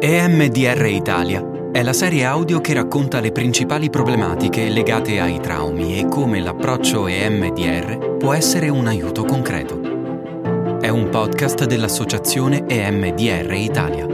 EMDR Italia è la serie audio che racconta le principali problematiche legate ai traumi e come l'approccio EMDR può essere un aiuto concreto. È un podcast dell'associazione EMDR Italia.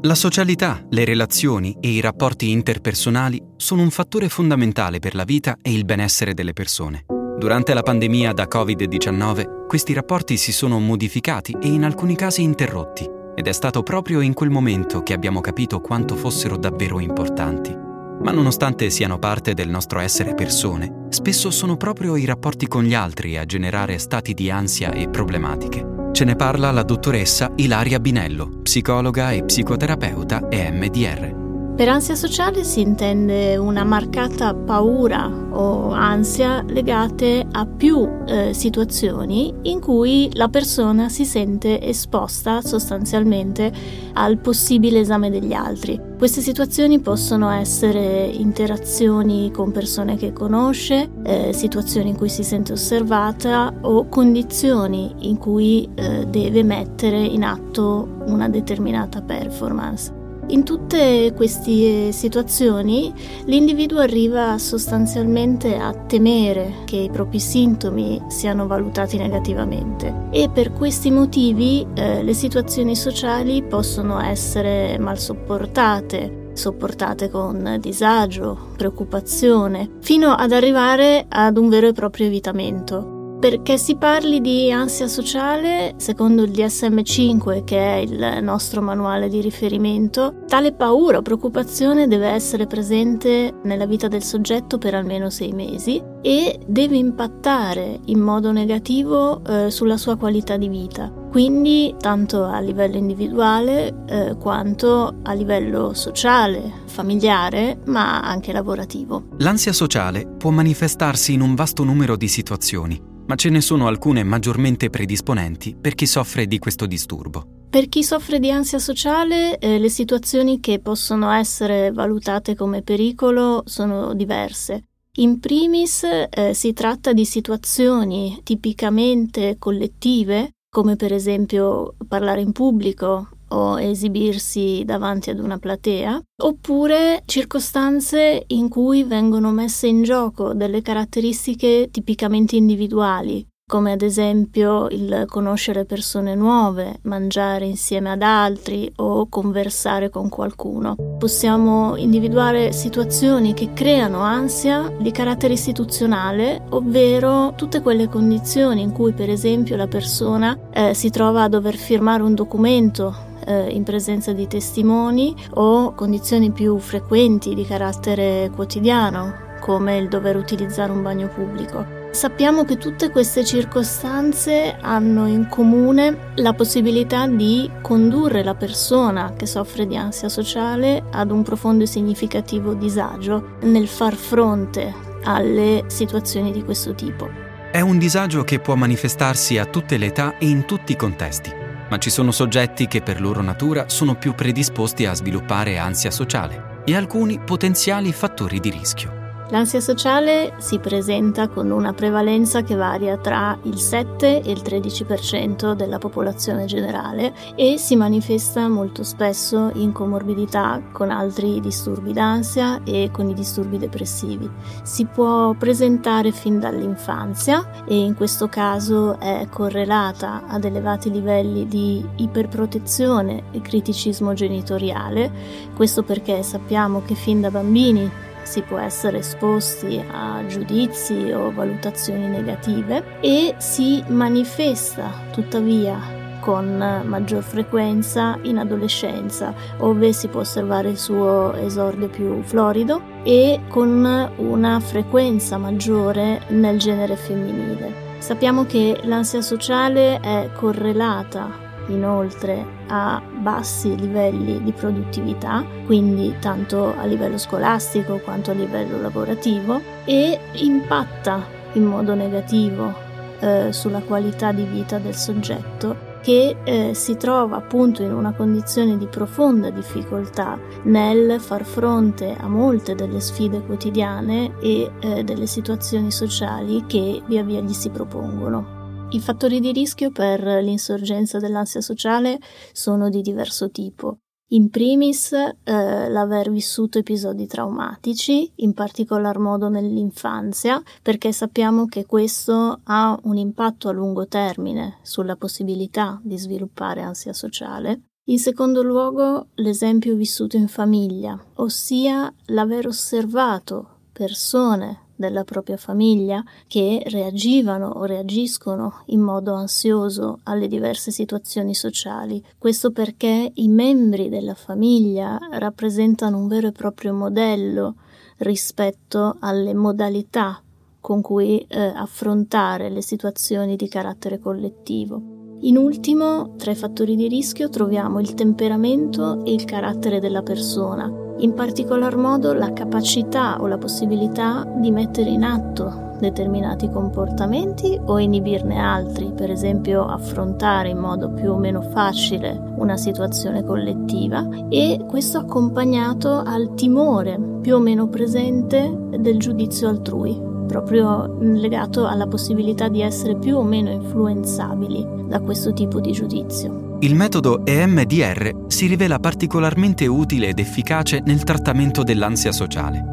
La socialità, le relazioni e i rapporti interpersonali sono un fattore fondamentale per la vita e il benessere delle persone. Durante la pandemia da Covid-19 questi rapporti si sono modificati e in alcuni casi interrotti ed è stato proprio in quel momento che abbiamo capito quanto fossero davvero importanti. Ma nonostante siano parte del nostro essere persone, spesso sono proprio i rapporti con gli altri a generare stati di ansia e problematiche. Ce ne parla la dottoressa Ilaria Binello, psicologa e psicoterapeuta EMDR. Per ansia sociale si intende una marcata paura o ansia legate a più eh, situazioni in cui la persona si sente esposta sostanzialmente al possibile esame degli altri. Queste situazioni possono essere interazioni con persone che conosce, eh, situazioni in cui si sente osservata o condizioni in cui eh, deve mettere in atto una determinata performance. In tutte queste situazioni l'individuo arriva sostanzialmente a temere che i propri sintomi siano valutati negativamente e per questi motivi eh, le situazioni sociali possono essere mal sopportate, sopportate con disagio, preoccupazione, fino ad arrivare ad un vero e proprio evitamento. Perché si parli di ansia sociale, secondo il DSM5, che è il nostro manuale di riferimento, tale paura o preoccupazione deve essere presente nella vita del soggetto per almeno sei mesi e deve impattare in modo negativo eh, sulla sua qualità di vita, quindi tanto a livello individuale eh, quanto a livello sociale, familiare, ma anche lavorativo. L'ansia sociale può manifestarsi in un vasto numero di situazioni ma ce ne sono alcune maggiormente predisponenti per chi soffre di questo disturbo. Per chi soffre di ansia sociale, eh, le situazioni che possono essere valutate come pericolo sono diverse. In primis eh, si tratta di situazioni tipicamente collettive, come per esempio parlare in pubblico o esibirsi davanti ad una platea, oppure circostanze in cui vengono messe in gioco delle caratteristiche tipicamente individuali, come ad esempio il conoscere persone nuove, mangiare insieme ad altri o conversare con qualcuno. Possiamo individuare situazioni che creano ansia di carattere istituzionale, ovvero tutte quelle condizioni in cui per esempio la persona eh, si trova a dover firmare un documento eh, in presenza di testimoni o condizioni più frequenti di carattere quotidiano, come il dover utilizzare un bagno pubblico. Sappiamo che tutte queste circostanze hanno in comune la possibilità di condurre la persona che soffre di ansia sociale ad un profondo e significativo disagio nel far fronte alle situazioni di questo tipo. È un disagio che può manifestarsi a tutte le età e in tutti i contesti ma ci sono soggetti che per loro natura sono più predisposti a sviluppare ansia sociale e alcuni potenziali fattori di rischio. L'ansia sociale si presenta con una prevalenza che varia tra il 7 e il 13% della popolazione generale e si manifesta molto spesso in comorbidità con altri disturbi d'ansia e con i disturbi depressivi. Si può presentare fin dall'infanzia e in questo caso è correlata ad elevati livelli di iperprotezione e criticismo genitoriale, questo perché sappiamo che fin da bambini si può essere esposti a giudizi o valutazioni negative e si manifesta tuttavia con maggior frequenza in adolescenza, dove si può osservare il suo esordio più florido e con una frequenza maggiore nel genere femminile. Sappiamo che l'ansia sociale è correlata inoltre a bassi livelli di produttività, quindi tanto a livello scolastico quanto a livello lavorativo, e impatta in modo negativo eh, sulla qualità di vita del soggetto che eh, si trova appunto in una condizione di profonda difficoltà nel far fronte a molte delle sfide quotidiane e eh, delle situazioni sociali che via via gli si propongono. I fattori di rischio per l'insorgenza dell'ansia sociale sono di diverso tipo. In primis eh, l'aver vissuto episodi traumatici, in particolar modo nell'infanzia, perché sappiamo che questo ha un impatto a lungo termine sulla possibilità di sviluppare ansia sociale. In secondo luogo l'esempio vissuto in famiglia, ossia l'aver osservato persone della propria famiglia che reagivano o reagiscono in modo ansioso alle diverse situazioni sociali. Questo perché i membri della famiglia rappresentano un vero e proprio modello rispetto alle modalità con cui eh, affrontare le situazioni di carattere collettivo. In ultimo, tra i fattori di rischio troviamo il temperamento e il carattere della persona, in particolar modo la capacità o la possibilità di mettere in atto determinati comportamenti o inibirne altri, per esempio affrontare in modo più o meno facile una situazione collettiva e questo accompagnato al timore più o meno presente del giudizio altrui, proprio legato alla possibilità di essere più o meno influenzabili da questo tipo di giudizio. Il metodo EMDR si rivela particolarmente utile ed efficace nel trattamento dell'ansia sociale.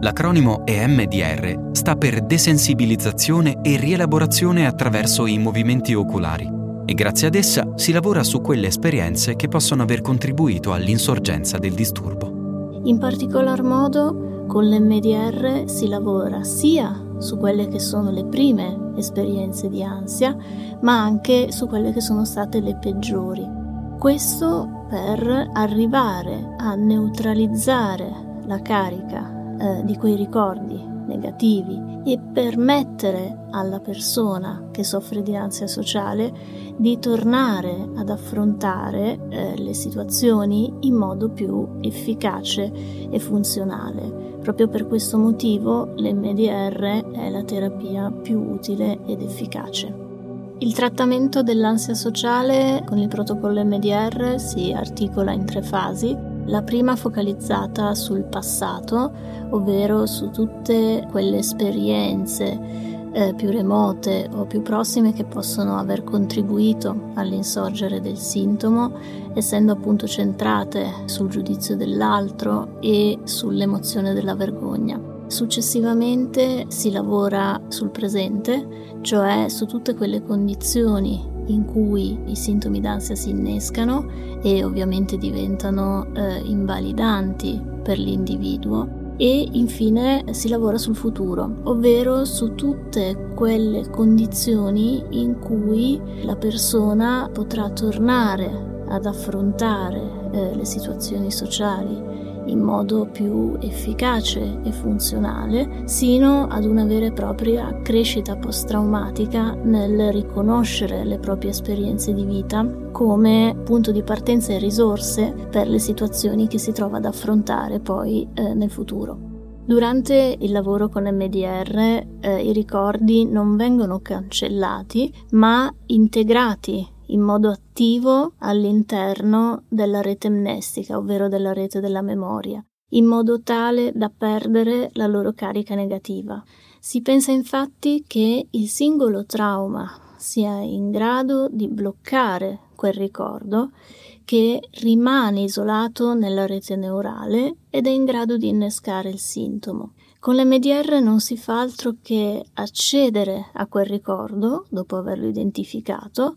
L'acronimo EMDR sta per desensibilizzazione e rielaborazione attraverso i movimenti oculari e grazie ad essa si lavora su quelle esperienze che possono aver contribuito all'insorgenza del disturbo. In particolar modo con l'MDR si lavora sia su quelle che sono le prime esperienze di ansia, ma anche su quelle che sono state le peggiori. Questo per arrivare a neutralizzare la carica eh, di quei ricordi negativi e permettere alla persona che soffre di ansia sociale di tornare ad affrontare eh, le situazioni in modo più efficace e funzionale. Proprio per questo motivo l'MDR è la terapia più utile ed efficace. Il trattamento dell'ansia sociale con il protocollo MDR si articola in tre fasi. La prima focalizzata sul passato, ovvero su tutte quelle esperienze eh, più remote o più prossime che possono aver contribuito all'insorgere del sintomo, essendo appunto centrate sul giudizio dell'altro e sull'emozione della vergogna. Successivamente si lavora sul presente, cioè su tutte quelle condizioni in cui i sintomi d'ansia si innescano e ovviamente diventano eh, invalidanti per l'individuo e infine si lavora sul futuro, ovvero su tutte quelle condizioni in cui la persona potrà tornare ad affrontare eh, le situazioni sociali in modo più efficace e funzionale, sino ad una vera e propria crescita post-traumatica nel riconoscere le proprie esperienze di vita come punto di partenza e risorse per le situazioni che si trova ad affrontare poi eh, nel futuro. Durante il lavoro con MDR eh, i ricordi non vengono cancellati ma integrati in modo attivo all'interno della rete amnestica, ovvero della rete della memoria, in modo tale da perdere la loro carica negativa. Si pensa infatti che il singolo trauma sia in grado di bloccare quel ricordo che rimane isolato nella rete neurale ed è in grado di innescare il sintomo. Con l'MDR non si fa altro che accedere a quel ricordo, dopo averlo identificato,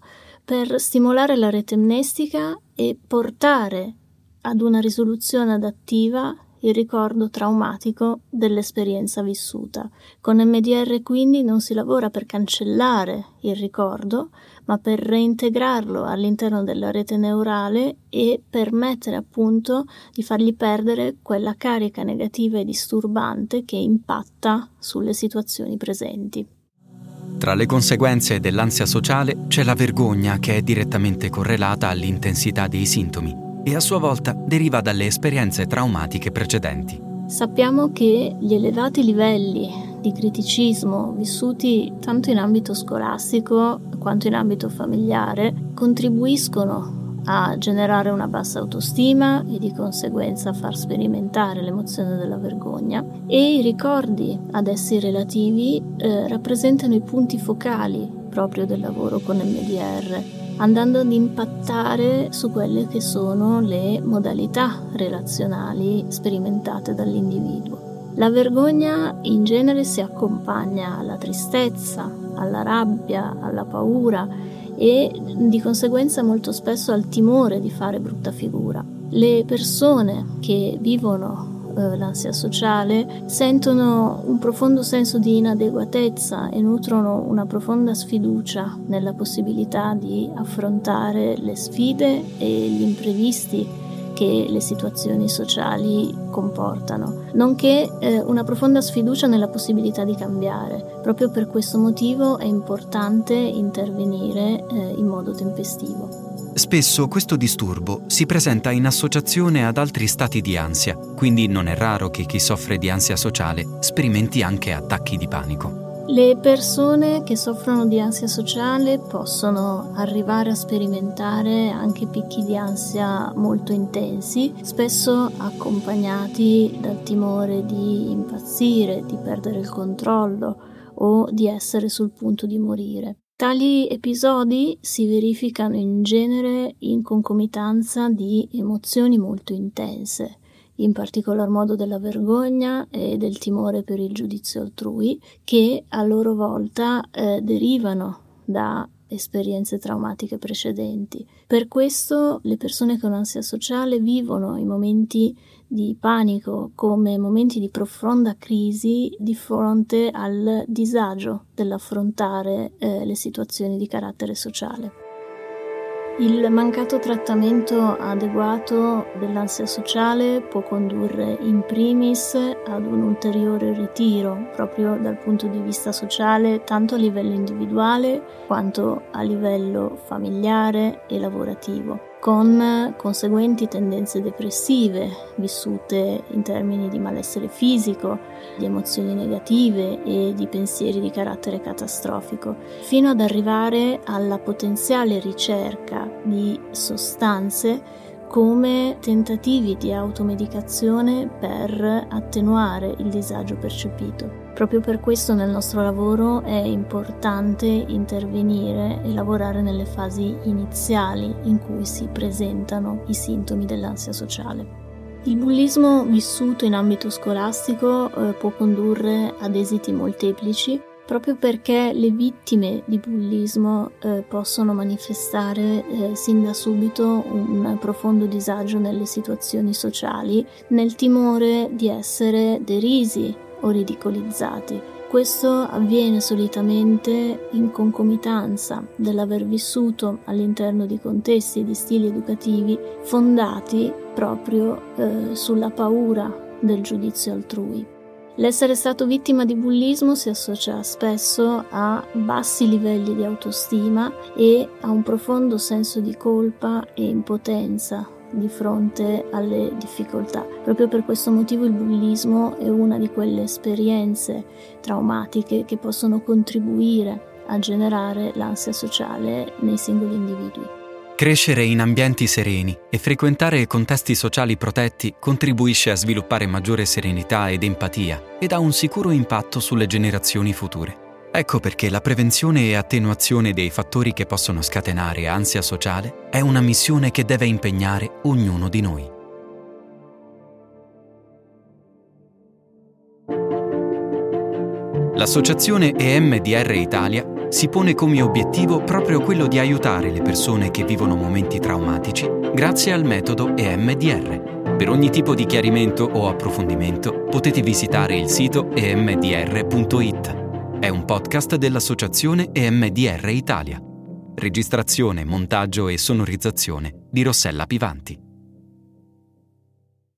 per stimolare la rete amnestica e portare ad una risoluzione adattiva il ricordo traumatico dell'esperienza vissuta. Con MDR quindi non si lavora per cancellare il ricordo, ma per reintegrarlo all'interno della rete neurale e permettere appunto di fargli perdere quella carica negativa e disturbante che impatta sulle situazioni presenti. Tra le conseguenze dell'ansia sociale c'è la vergogna che è direttamente correlata all'intensità dei sintomi e a sua volta deriva dalle esperienze traumatiche precedenti. Sappiamo che gli elevati livelli di criticismo vissuti tanto in ambito scolastico quanto in ambito familiare contribuiscono a generare una bassa autostima e di conseguenza a far sperimentare l'emozione della vergogna e i ricordi ad essi relativi eh, rappresentano i punti focali proprio del lavoro con MDR, andando ad impattare su quelle che sono le modalità relazionali sperimentate dall'individuo. La vergogna in genere si accompagna alla tristezza, alla rabbia, alla paura e di conseguenza molto spesso al timore di fare brutta figura. Le persone che vivono eh, l'ansia sociale, sentono un profondo senso di inadeguatezza e nutrono una profonda sfiducia nella possibilità di affrontare le sfide e gli imprevisti che le situazioni sociali comportano, nonché eh, una profonda sfiducia nella possibilità di cambiare. Proprio per questo motivo è importante intervenire eh, in modo tempestivo. Spesso questo disturbo si presenta in associazione ad altri stati di ansia, quindi non è raro che chi soffre di ansia sociale sperimenti anche attacchi di panico. Le persone che soffrono di ansia sociale possono arrivare a sperimentare anche picchi di ansia molto intensi, spesso accompagnati dal timore di impazzire, di perdere il controllo o di essere sul punto di morire. Tali episodi si verificano in genere in concomitanza di emozioni molto intense, in particolar modo della vergogna e del timore per il giudizio altrui, che a loro volta eh, derivano da esperienze traumatiche precedenti. Per questo le persone con ansia sociale vivono i momenti di panico come momenti di profonda crisi di fronte al disagio dell'affrontare eh, le situazioni di carattere sociale. Il mancato trattamento adeguato dell'ansia sociale può condurre in primis ad un ulteriore ritiro proprio dal punto di vista sociale tanto a livello individuale quanto a livello familiare e lavorativo con conseguenti tendenze depressive vissute in termini di malessere fisico, di emozioni negative e di pensieri di carattere catastrofico, fino ad arrivare alla potenziale ricerca di sostanze come tentativi di automedicazione per attenuare il disagio percepito. Proprio per questo nel nostro lavoro è importante intervenire e lavorare nelle fasi iniziali in cui si presentano i sintomi dell'ansia sociale. Il bullismo vissuto in ambito scolastico eh, può condurre ad esiti molteplici proprio perché le vittime di bullismo eh, possono manifestare eh, sin da subito un profondo disagio nelle situazioni sociali, nel timore di essere derisi o ridicolizzati. Questo avviene solitamente in concomitanza dell'aver vissuto all'interno di contesti e di stili educativi fondati proprio eh, sulla paura del giudizio altrui. L'essere stato vittima di bullismo si associa spesso a bassi livelli di autostima e a un profondo senso di colpa e impotenza di fronte alle difficoltà. Proprio per questo motivo il bullismo è una di quelle esperienze traumatiche che possono contribuire a generare l'ansia sociale nei singoli individui. Crescere in ambienti sereni e frequentare contesti sociali protetti contribuisce a sviluppare maggiore serenità ed empatia ed ha un sicuro impatto sulle generazioni future. Ecco perché la prevenzione e attenuazione dei fattori che possono scatenare ansia sociale è una missione che deve impegnare ognuno di noi. L'associazione EMDR Italia si pone come obiettivo proprio quello di aiutare le persone che vivono momenti traumatici grazie al metodo EMDR. Per ogni tipo di chiarimento o approfondimento potete visitare il sito emdr.it. È un podcast dell'associazione EMDR Italia. Registrazione, montaggio e sonorizzazione di Rossella Pivanti.